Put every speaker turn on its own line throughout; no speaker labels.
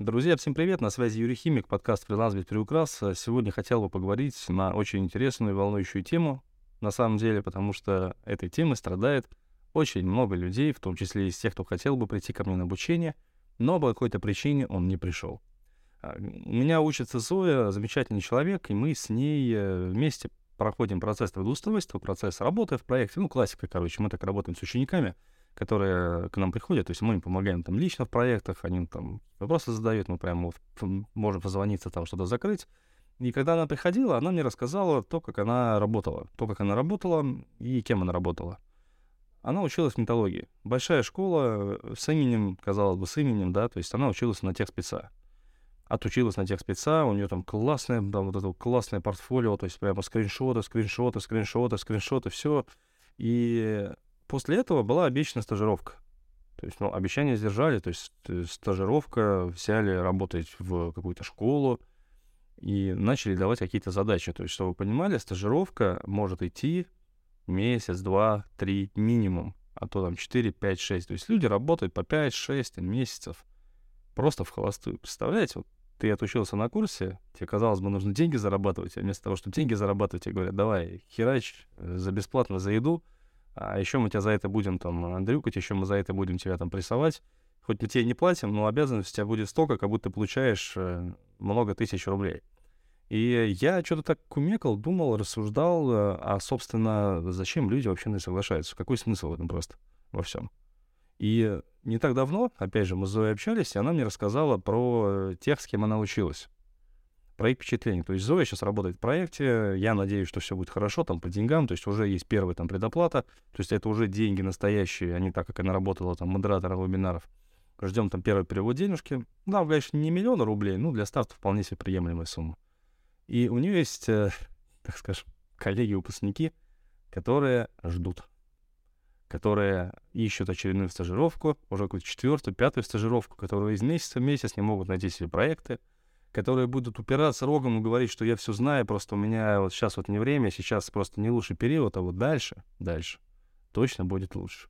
Друзья, всем привет, на связи Юрий Химик, подкаст «Фриланс без приукрас». Сегодня хотел бы поговорить на очень интересную и волнующую тему, на самом деле, потому что этой темой страдает очень много людей, в том числе из тех, кто хотел бы прийти ко мне на обучение, но по какой-то причине он не пришел. А, у меня учится Зоя, замечательный человек, и мы с ней э, вместе проходим процесс трудоустройства, процесс работы в проекте, ну, классика, короче, мы так работаем с учениками — которые к нам приходят, то есть мы им помогаем там лично в проектах, они там вопросы задают, мы прямо можем позвониться, там что-то закрыть. И когда она приходила, она мне рассказала то, как она работала, то, как она работала и кем она работала. Она училась в металлургии. Большая школа э, с именем, казалось бы, с именем, да, то есть она училась на тех спеца. Отучилась на тех спеца, у нее там классное, там вот это классное портфолио, то есть прямо скриншоты, скриншоты, скриншоты, скриншоты, все. И После этого была обещана стажировка. То есть, ну, обещание сдержали, то есть э, стажировка, взяли работать в какую-то школу и начали давать какие-то задачи. То есть, чтобы вы понимали, стажировка может идти месяц, два, три минимум, а то там 4, 5, 6. То есть люди работают по 5-6 месяцев просто в холостую. Представляете, вот ты отучился на курсе, тебе, казалось бы, нужно деньги зарабатывать, а вместо того, чтобы деньги зарабатывать, тебе говорят, давай, херач э, за бесплатно за еду, а еще мы тебя за это будем там андрюкать, еще мы за это будем тебя там прессовать. Хоть мы тебе не платим, но обязанность у тебя будет столько, как будто ты получаешь э, много тысяч рублей. И я что-то так кумекал, думал, рассуждал, э, а, собственно, зачем люди вообще на соглашаются? Какой смысл в этом просто во всем? И не так давно, опять же, мы с Зоей общались, и она мне рассказала про э, тех, с кем она училась про их впечатление. То есть Зоя сейчас работает в проекте, я надеюсь, что все будет хорошо там по деньгам, то есть уже есть первая там предоплата, то есть это уже деньги настоящие, а не так, как она работала там модератором вебинаров. Ждем там первый перевод денежки. Да, конечно, не миллиона рублей, но для старта вполне себе приемлемая сумма. И у нее есть, э, так скажем, коллеги-выпускники, которые ждут, которые ищут очередную стажировку, уже какую-то четвертую, пятую стажировку, которые из месяца в месяц не могут найти себе проекты, которые будут упираться рогом и говорить, что я все знаю, просто у меня вот сейчас вот не время, сейчас просто не лучший период, а вот дальше, дальше точно будет лучше.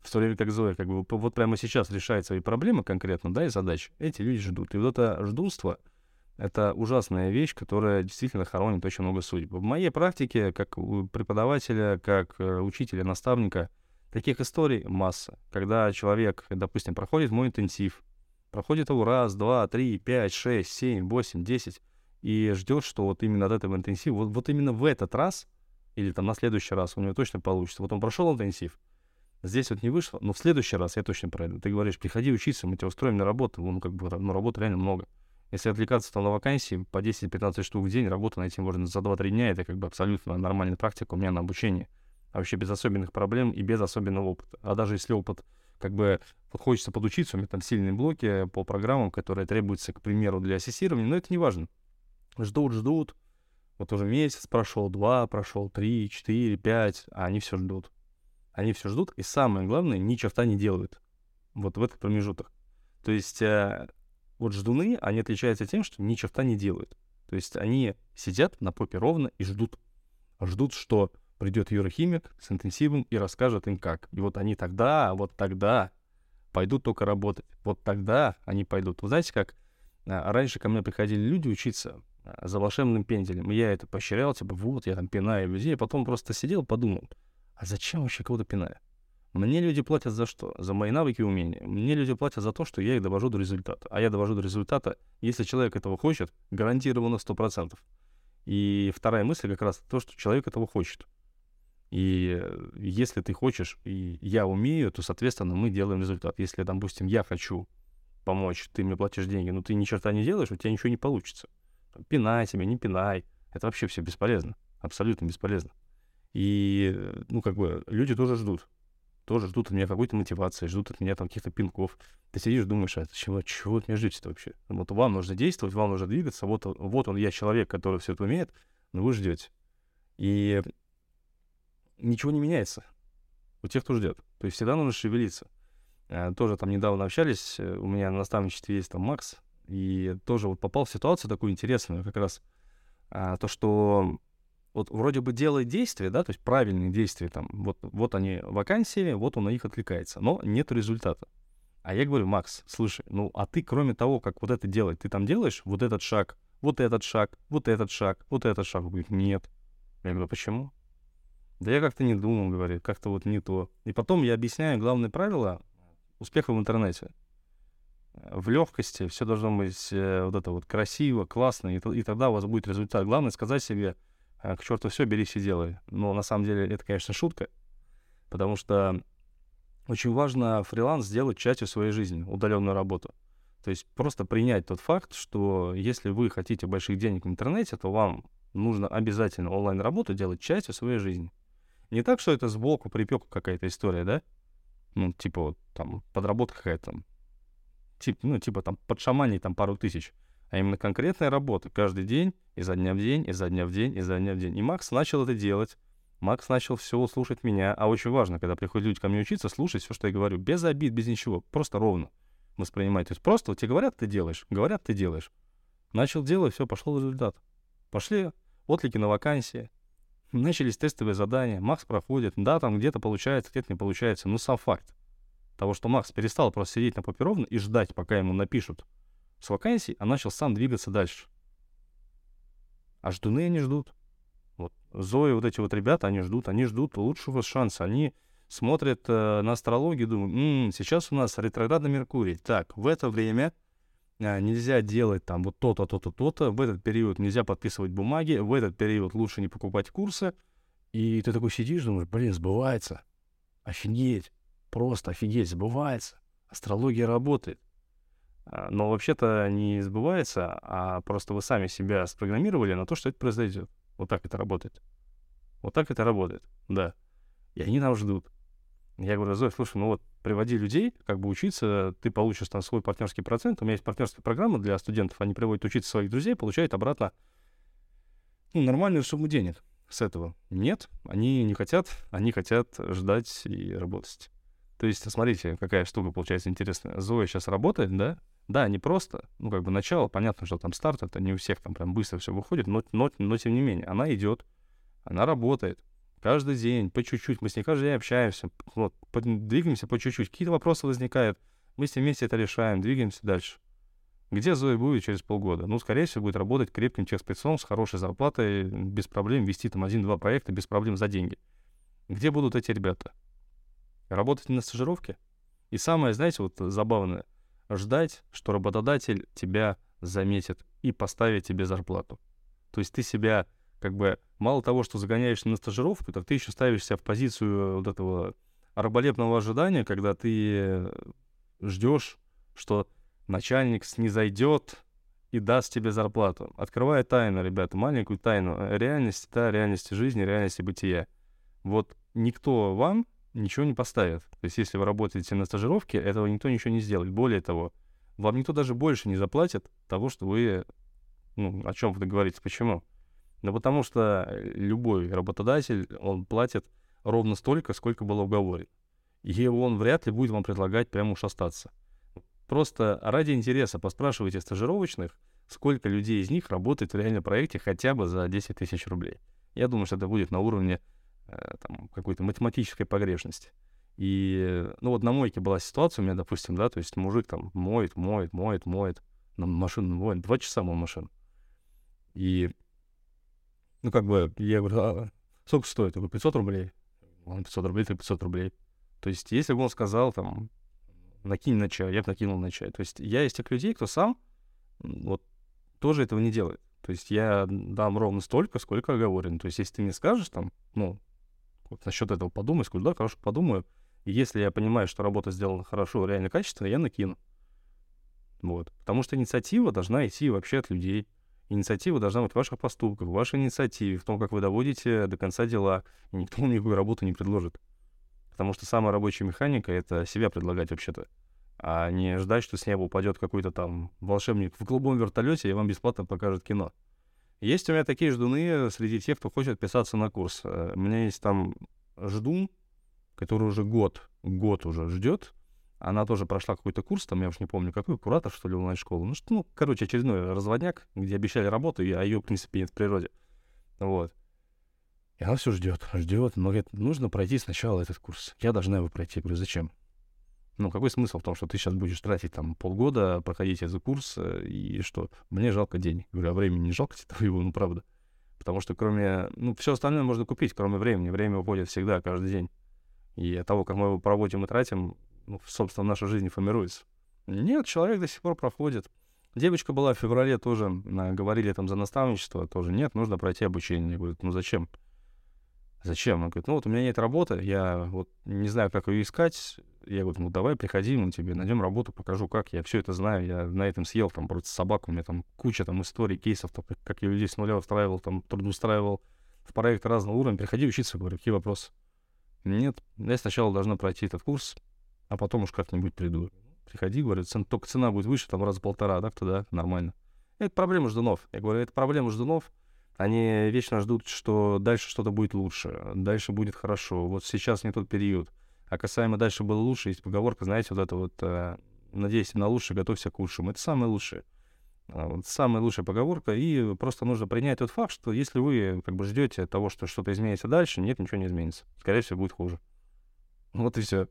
В то время как Зоя как бы вот прямо сейчас решает свои проблемы конкретно, да, и задачи, эти люди ждут. И вот это ждунство — это ужасная вещь, которая действительно хоронит очень много судеб. В моей практике, как у преподавателя, как э, учителя, наставника, таких историй масса. Когда человек, допустим, проходит мой интенсив, Проходит его раз, два, три, пять, шесть, семь, восемь, десять, и ждет, что вот именно от этого интенсива, вот, вот именно в этот раз, или там на следующий раз у него точно получится. Вот он прошел интенсив, здесь вот не вышло, но в следующий раз я точно пройду. Ты говоришь, приходи учиться, мы тебя устроим на работу. Ну, как бы, ну, работы реально много. Если отвлекаться там на вакансии, по 10-15 штук в день, работу найти можно за 2-3 дня, это как бы абсолютно нормальная практика у меня на обучении. А вообще без особенных проблем и без особенного опыта. А даже если опыт как бы вот хочется подучиться, у меня там сильные блоки по программам, которые требуются, к примеру, для ассистирования, но это не важно. Ждут, ждут, вот уже месяц прошел, два прошел, три, четыре, пять, а они все ждут. Они все ждут, и самое главное, ни черта не делают. Вот в этот промежуток. То есть э, вот ждуны, они отличаются тем, что ни черта не делают. То есть они сидят на попе ровно и ждут. Ждут, что придет юрохимик с интенсивом и расскажет им как. И вот они тогда, вот тогда пойдут только работать. Вот тогда они пойдут. Вы знаете, как а, раньше ко мне приходили люди учиться а, за волшебным пенделем, и я это поощрял, типа, вот, я там пинаю людей, а потом просто сидел, подумал, а зачем вообще кого-то пинаю? Мне люди платят за что? За мои навыки и умения. Мне люди платят за то, что я их довожу до результата. А я довожу до результата, если человек этого хочет, гарантированно 100%. И вторая мысль как раз то, что человек этого хочет. И если ты хочешь, и я умею, то, соответственно, мы делаем результат. Если, допустим, я хочу помочь, ты мне платишь деньги, но ты ни черта не делаешь, у тебя ничего не получится. Пинай тебя, не пинай. Это вообще все бесполезно. Абсолютно бесполезно. И, ну, как бы, люди тоже ждут. Тоже ждут от меня какой-то мотивации, ждут от меня там каких-то пинков. Ты сидишь, думаешь, а чего, чего от меня ждете вообще? Вот вам нужно действовать, вам нужно двигаться, вот, вот он, я человек, который все это умеет, но вы ждете. И ничего не меняется у тех, кто ждет. То есть всегда нужно шевелиться. А, тоже там недавно общались, э, у меня на наставничестве есть там Макс, и тоже вот попал в ситуацию такую интересную как раз, а, то, что вот вроде бы делает действия, да, то есть правильные действия, там, вот, вот они вакансии, вот он на них откликается, но нет результата. А я говорю, Макс, слушай, ну а ты кроме того, как вот это делать, ты там делаешь вот этот шаг, вот этот шаг, вот этот шаг, вот этот шаг? Он говорит, нет. Я говорю, почему? Да я как-то не думал, говорит, как-то вот не то. И потом я объясняю главное правило успеха в интернете. В легкости все должно быть э, вот это вот красиво, классно, и, и тогда у вас будет результат. Главное сказать себе, «А, к черту все, берись и делай. Но на самом деле это, конечно, шутка, потому что очень важно фриланс сделать частью своей жизни, удаленную работу. То есть просто принять тот факт, что если вы хотите больших денег в интернете, то вам нужно обязательно онлайн-работу делать частью своей жизни. Не так, что это сбоку припеку какая-то история, да? Ну, типа там подработка какая-то там. Тип, ну, типа там под шаманей там пару тысяч. А именно конкретная работа каждый день, изо дня в день, изо дня в день, изо дня в день. И Макс начал это делать. Макс начал все слушать меня. А очень важно, когда приходят люди ко мне учиться, слушать все, что я говорю. Без обид, без ничего. Просто ровно воспринимать. То есть просто вот тебе говорят, ты делаешь. Говорят, ты делаешь. Начал делать, все, пошел результат. Пошли отклики на вакансии. Начались тестовые задания, Макс проходит, да, там где-то получается, где-то не получается, но сам факт того, что Макс перестал просто сидеть на попе ровно и ждать, пока ему напишут с вакансий, а начал сам двигаться дальше. А ждуны они ждут. Вот Зои, вот эти вот ребята, они ждут, они ждут лучшего шанса. Они смотрят э, на астрологию, думают, м-м, сейчас у нас ретроградный Меркурий. Так, в это время нельзя делать там вот то-то, то-то, то-то, в этот период нельзя подписывать бумаги, в этот период лучше не покупать курсы. И ты такой сидишь, думаешь, блин, сбывается. Офигеть, просто офигеть, сбывается. Астрология работает. А, но вообще-то не сбывается, а просто вы сами себя спрограммировали на то, что это произойдет. Вот так это работает. Вот так это работает, да. И они там ждут. Я говорю, Зоя, слушай, ну вот приводи людей, как бы учиться, ты получишь там свой партнерский процент. У меня есть партнерская программа для студентов, они приводят учиться своих друзей, получают обратно ну, нормальную сумму денег с этого. Нет, они не хотят, они хотят ждать и работать. То есть, смотрите, какая штука получается интересная. Зоя сейчас работает, да? Да, не просто, ну, как бы начало, понятно, что там старт, это не у всех там прям быстро все выходит, но, но, но тем не менее, она идет, она работает, Каждый день, по чуть-чуть. Мы с ней каждый день общаемся. Вот, двигаемся по чуть-чуть. Какие-то вопросы возникают. Мы с ней вместе это решаем, двигаемся дальше. Где Зоя будет через полгода? Ну, скорее всего, будет работать крепким техспецом с хорошей зарплатой, без проблем вести там один-два проекта, без проблем за деньги. Где будут эти ребята? Работать на стажировке? И самое, знаете, вот забавное, ждать, что работодатель тебя заметит и поставит тебе зарплату. То есть ты себя как бы мало того, что загоняешься на стажировку, так ты еще ставишься в позицию вот этого арболепного ожидания, когда ты ждешь, что начальник снизойдет и даст тебе зарплату. Открывая тайну, ребята, маленькую тайну реальности, да, реальности жизни, реальности бытия. Вот никто вам ничего не поставит. То есть если вы работаете на стажировке, этого никто ничего не сделает. Более того, вам никто даже больше не заплатит того, что вы, ну, о чем вы договоритесь. Почему? Да потому что э, любой работодатель, он платит ровно столько, сколько было уговорено. И он вряд ли будет вам предлагать прямо уж остаться. Просто ради интереса поспрашивайте стажировочных, сколько людей из них работает в реальном проекте хотя бы за 10 тысяч рублей. Я думаю, что это будет на уровне э, какой-то математической погрешности. И, ну вот на мойке была ситуация у меня, допустим, да, то есть мужик там моет, моет, моет, моет, на машину моет, два часа мою машину. И ну, как бы, я говорю, а сколько стоит? Я говорю, 500 рублей. Он 500 рублей, ты 500 рублей. То есть, если бы он сказал, там, накинь на чай, я бы накинул на чай. То есть, я из тех людей, кто сам, вот, тоже этого не делает. То есть, я дам ровно столько, сколько оговорено. То есть, если ты мне скажешь, там, ну, вот насчет этого подумай, скажу, да, хорошо, подумаю. И если я понимаю, что работа сделана хорошо, реально качественно, я накину. Вот. Потому что инициатива должна идти вообще от людей. Инициатива должна быть в ваших поступках, в вашей инициативе, в том, как вы доводите до конца дела. И никто вам никакую работу не предложит. Потому что самая рабочая механика — это себя предлагать вообще-то. А не ждать, что с неба упадет какой-то там волшебник в голубом вертолете и вам бесплатно покажет кино. Есть у меня такие ждуны среди тех, кто хочет писаться на курс. Э, у меня есть там ждун, который уже год, год уже ждет, она тоже прошла какой-то курс, там, я уж не помню, какой, куратор, что ли, онлайн-школы. Ну, что, ну, короче, очередной разводняк, где обещали работу, а ее, в принципе, нет в природе. Вот. И она все ждет, ждет, но говорит, нужно пройти сначала этот курс. Я должна его пройти. Я говорю, зачем? Ну, какой смысл в том, что ты сейчас будешь тратить там полгода, проходить этот курс, э, и что мне жалко денег. Говорю, а времени не жалко твоего, ну, правда. Потому что кроме... Ну, все остальное можно купить, кроме времени. Время уходит всегда, каждый день. И от того, как мы его проводим и тратим, ну, собственно, наша жизнь формируется. Нет, человек до сих пор проходит. Девочка была в феврале тоже, говорили там за наставничество, тоже нет, нужно пройти обучение. Я говорю, ну зачем? Зачем? Он говорит, ну вот у меня нет работы, я вот не знаю, как ее искать. Я говорю, ну давай, приходи, мы тебе найдем работу, покажу, как. Я все это знаю, я на этом съел, там, просто собаку, у меня там куча там историй, кейсов, там, как я людей с нуля устраивал, там, трудоустраивал в проект разного уровня. Приходи учиться, говорю, какие вопросы? Нет, я сначала должна пройти этот курс, а потом уж как-нибудь приду приходи, говорю, цен, только цена будет выше, там раза полтора, так тогда нормально. Это проблема ждунов. Я говорю, это проблема ждунов. Они вечно ждут, что дальше что-то будет лучше, дальше будет хорошо. Вот сейчас не тот период. А касаемо дальше было лучше, есть поговорка, знаете, вот это вот, э, надеюсь на лучшее, готовься к лучшему. Это самое лучшее. А, вот самая лучшая поговорка, и просто нужно принять тот факт, что если вы как бы ждете того, что что-то изменится дальше, нет, ничего не изменится. Скорее всего, будет хуже. Вот и все.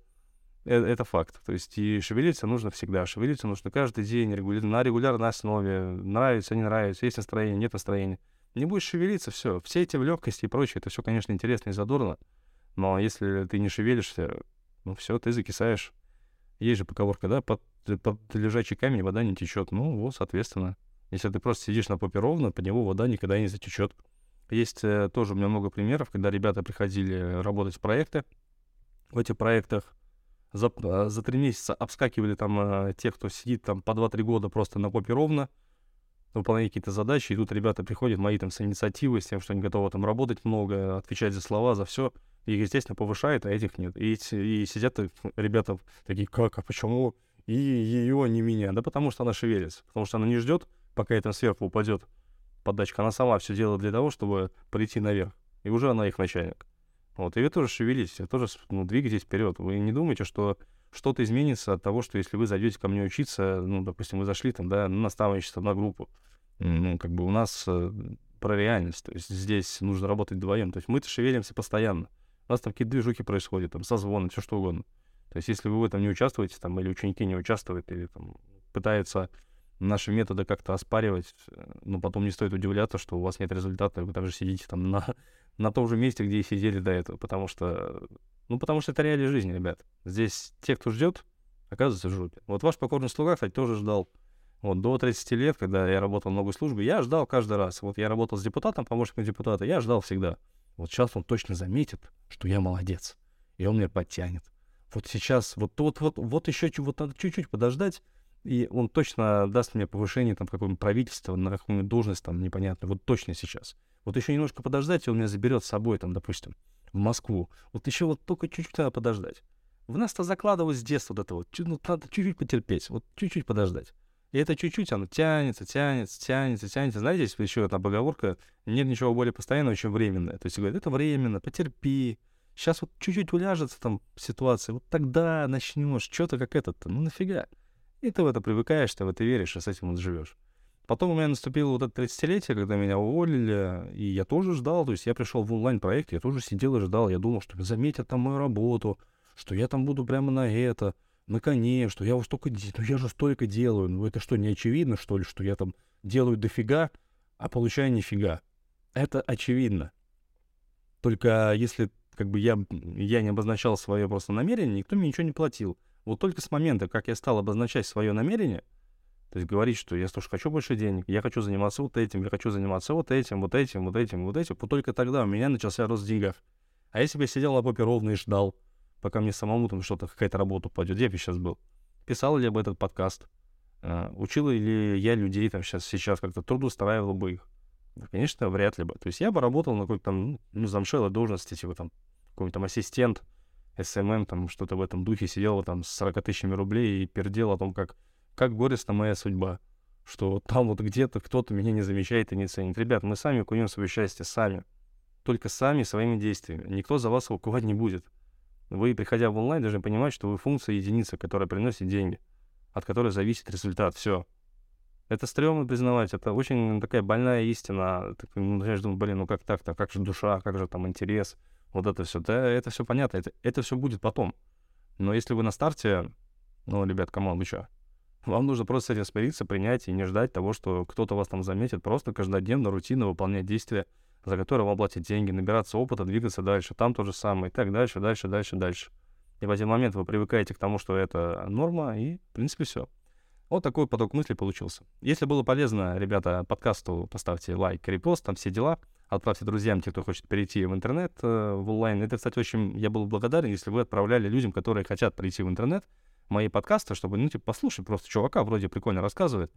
Это, это факт. То есть и шевелиться нужно всегда. Шевелиться нужно каждый день на регулярной основе. Нравится, не нравится, есть настроение, нет настроения. Не будешь шевелиться, все. Все эти легкости и прочее, это все, конечно, интересно и задорно. Но если ты не шевелишься, ну все, ты закисаешь. Есть же поговорка, да, под, под лежачий камень вода не течет. Ну вот, соответственно. Если ты просто сидишь на попе ровно, под него вода никогда не затечет. Есть э, тоже у меня много примеров, когда ребята приходили работать в проекты. В этих проектах за, а, за три месяца обскакивали там э, те, кто сидит там по 2-3 года просто на попе ровно, выполняя какие-то задачи, и тут ребята приходят мои там с инициативой, с тем, что они готовы там работать много, отвечать за слова, за все, и, естественно, повышает, а этих нет. И, и сидят ребята такие, как, а почему? И ее, не меня. Да потому что она шевелится, потому что она не ждет, пока это сверху упадет подачка. Она сама все делает для того, чтобы прийти наверх. И уже она их начальник. Вот, и вы тоже шевелитесь, вы тоже ну, двигайтесь вперед. Вы не думайте, что что-то изменится от того, что если вы зайдете ко мне учиться, ну, допустим, вы зашли там, да, на наставничество, на группу, ну, как бы у нас э, про реальность, то есть здесь нужно работать вдвоем, то есть мы-то шевелимся постоянно, у нас там какие-то движухи происходят, там, созвоны, все что угодно. То есть если вы в этом не участвуете, там, или ученики не участвуют, или там пытаются наши методы как-то оспаривать, но потом не стоит удивляться, что у вас нет результата, вы также сидите там на на том же месте, где и сидели до этого, потому что, ну, потому что это реалии жизни, ребят. Здесь те, кто ждет, оказывается в жопе. Вот ваш покорный слуга, кстати, тоже ждал. Вот до 30 лет, когда я работал в новой службе, я ждал каждый раз. Вот я работал с депутатом, помощником депутата, я ждал всегда. Вот сейчас он точно заметит, что я молодец, и он меня подтянет. Вот сейчас, вот, вот, вот, вот еще вот надо чуть-чуть подождать, и он точно даст мне повышение там в какое-нибудь правительство, на какую-нибудь должность там непонятно, вот точно сейчас. Вот еще немножко подождать, и он меня заберет с собой, там, допустим, в Москву. Вот еще вот только чуть-чуть надо подождать. В нас-то закладывалось с детства вот это вот. Ну, надо чуть-чуть потерпеть, вот чуть-чуть подождать. И это чуть-чуть, оно тянется, тянется, тянется, тянется. Знаете, здесь еще одна поговорка, нет ничего более постоянного, чем временное. То есть говорят, это временно, потерпи. Сейчас вот чуть-чуть уляжется там ситуация, вот тогда начнешь, что-то как этот-то, ну нафига. И ты в это привыкаешь, ты в это веришь, и с этим вот живешь. Потом у меня наступило вот это 30-летие, когда меня уволили, и я тоже ждал, то есть я пришел в онлайн-проект, я тоже сидел и ждал, я думал, что заметят там мою работу, что я там буду прямо на это, на коне, что я вот столько, ну я же столько делаю, ну это что, не очевидно, что ли, что я там делаю дофига, а получаю нифига. Это очевидно. Только если как бы я, я не обозначал свое просто намерение, никто мне ничего не платил. Вот только с момента, как я стал обозначать свое намерение, то есть говорить, что я тоже хочу больше денег, я хочу заниматься вот этим, я хочу заниматься вот этим, вот этим, вот этим, вот этим. Вот только тогда у меня начался рост в деньгах. А если бы я сидел на попе ровно и ждал, пока мне самому там что-то, какая-то работа упадет, где бы сейчас был? Писал ли я бы этот подкаст? Uh, учил ли я людей там сейчас, сейчас как-то трудоустраивал бы их? Конечно, вряд ли бы. То есть я бы работал на какой-то там, ну, замшелой должности, типа там, какой-нибудь там ассистент, SMM, там, что-то в этом духе, сидел там с 40 тысячами рублей и пердел о том, как как горестна моя судьба, что там вот где-то кто-то меня не замечает и не ценит. Ребят, мы сами куем свое счастье, сами. Только сами, своими действиями. Никто за вас его кувать не будет. Вы, приходя в онлайн, должны понимать, что вы функция единицы, которая приносит деньги, от которой зависит результат. Все. Это стрёмно признавать, это очень такая больная истина. Ты ну, начинаешь думать, блин, ну как так-то, как же душа, как же там интерес, вот это все. Да, это все понятно, это, это все будет потом. Но если вы на старте Ну, ребят, come on, вы что? Вам нужно просто с этим смириться, принять и не ждать того, что кто-то вас там заметит. Просто каждодневно, рутинно выполнять действия, за которые вам платят деньги, набираться опыта, двигаться дальше. Там то же самое. И так дальше, дальше, дальше, дальше. И в один момент вы привыкаете к тому, что это норма, и, в принципе, все. Вот такой поток мыслей получился. Если было полезно, ребята, подкасту поставьте лайк, репост, там все дела. Отправьте друзьям, те, кто хочет перейти в интернет, э, в онлайн. Это, кстати, очень... Я был благодарен, если вы отправляли людям, которые хотят прийти в интернет, мои подкасты, чтобы, ну, типа, послушать просто чувака, вроде прикольно рассказывает.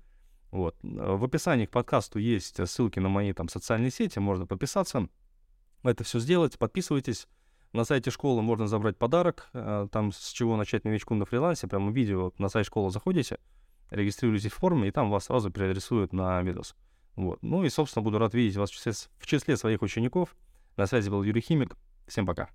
Вот. В описании к подкасту есть ссылки на мои там социальные сети, можно подписаться. Это все сделать, подписывайтесь. На сайте школы можно забрать подарок, э, там с чего начать новичку на фрилансе, прямо видео, на сайт школы заходите, регистрируйтесь в форме, и там вас сразу переадресуют на видос. Вот. Ну и, собственно, буду рад видеть вас в числе, в числе своих учеников. На связи был Юрий Химик. Всем пока.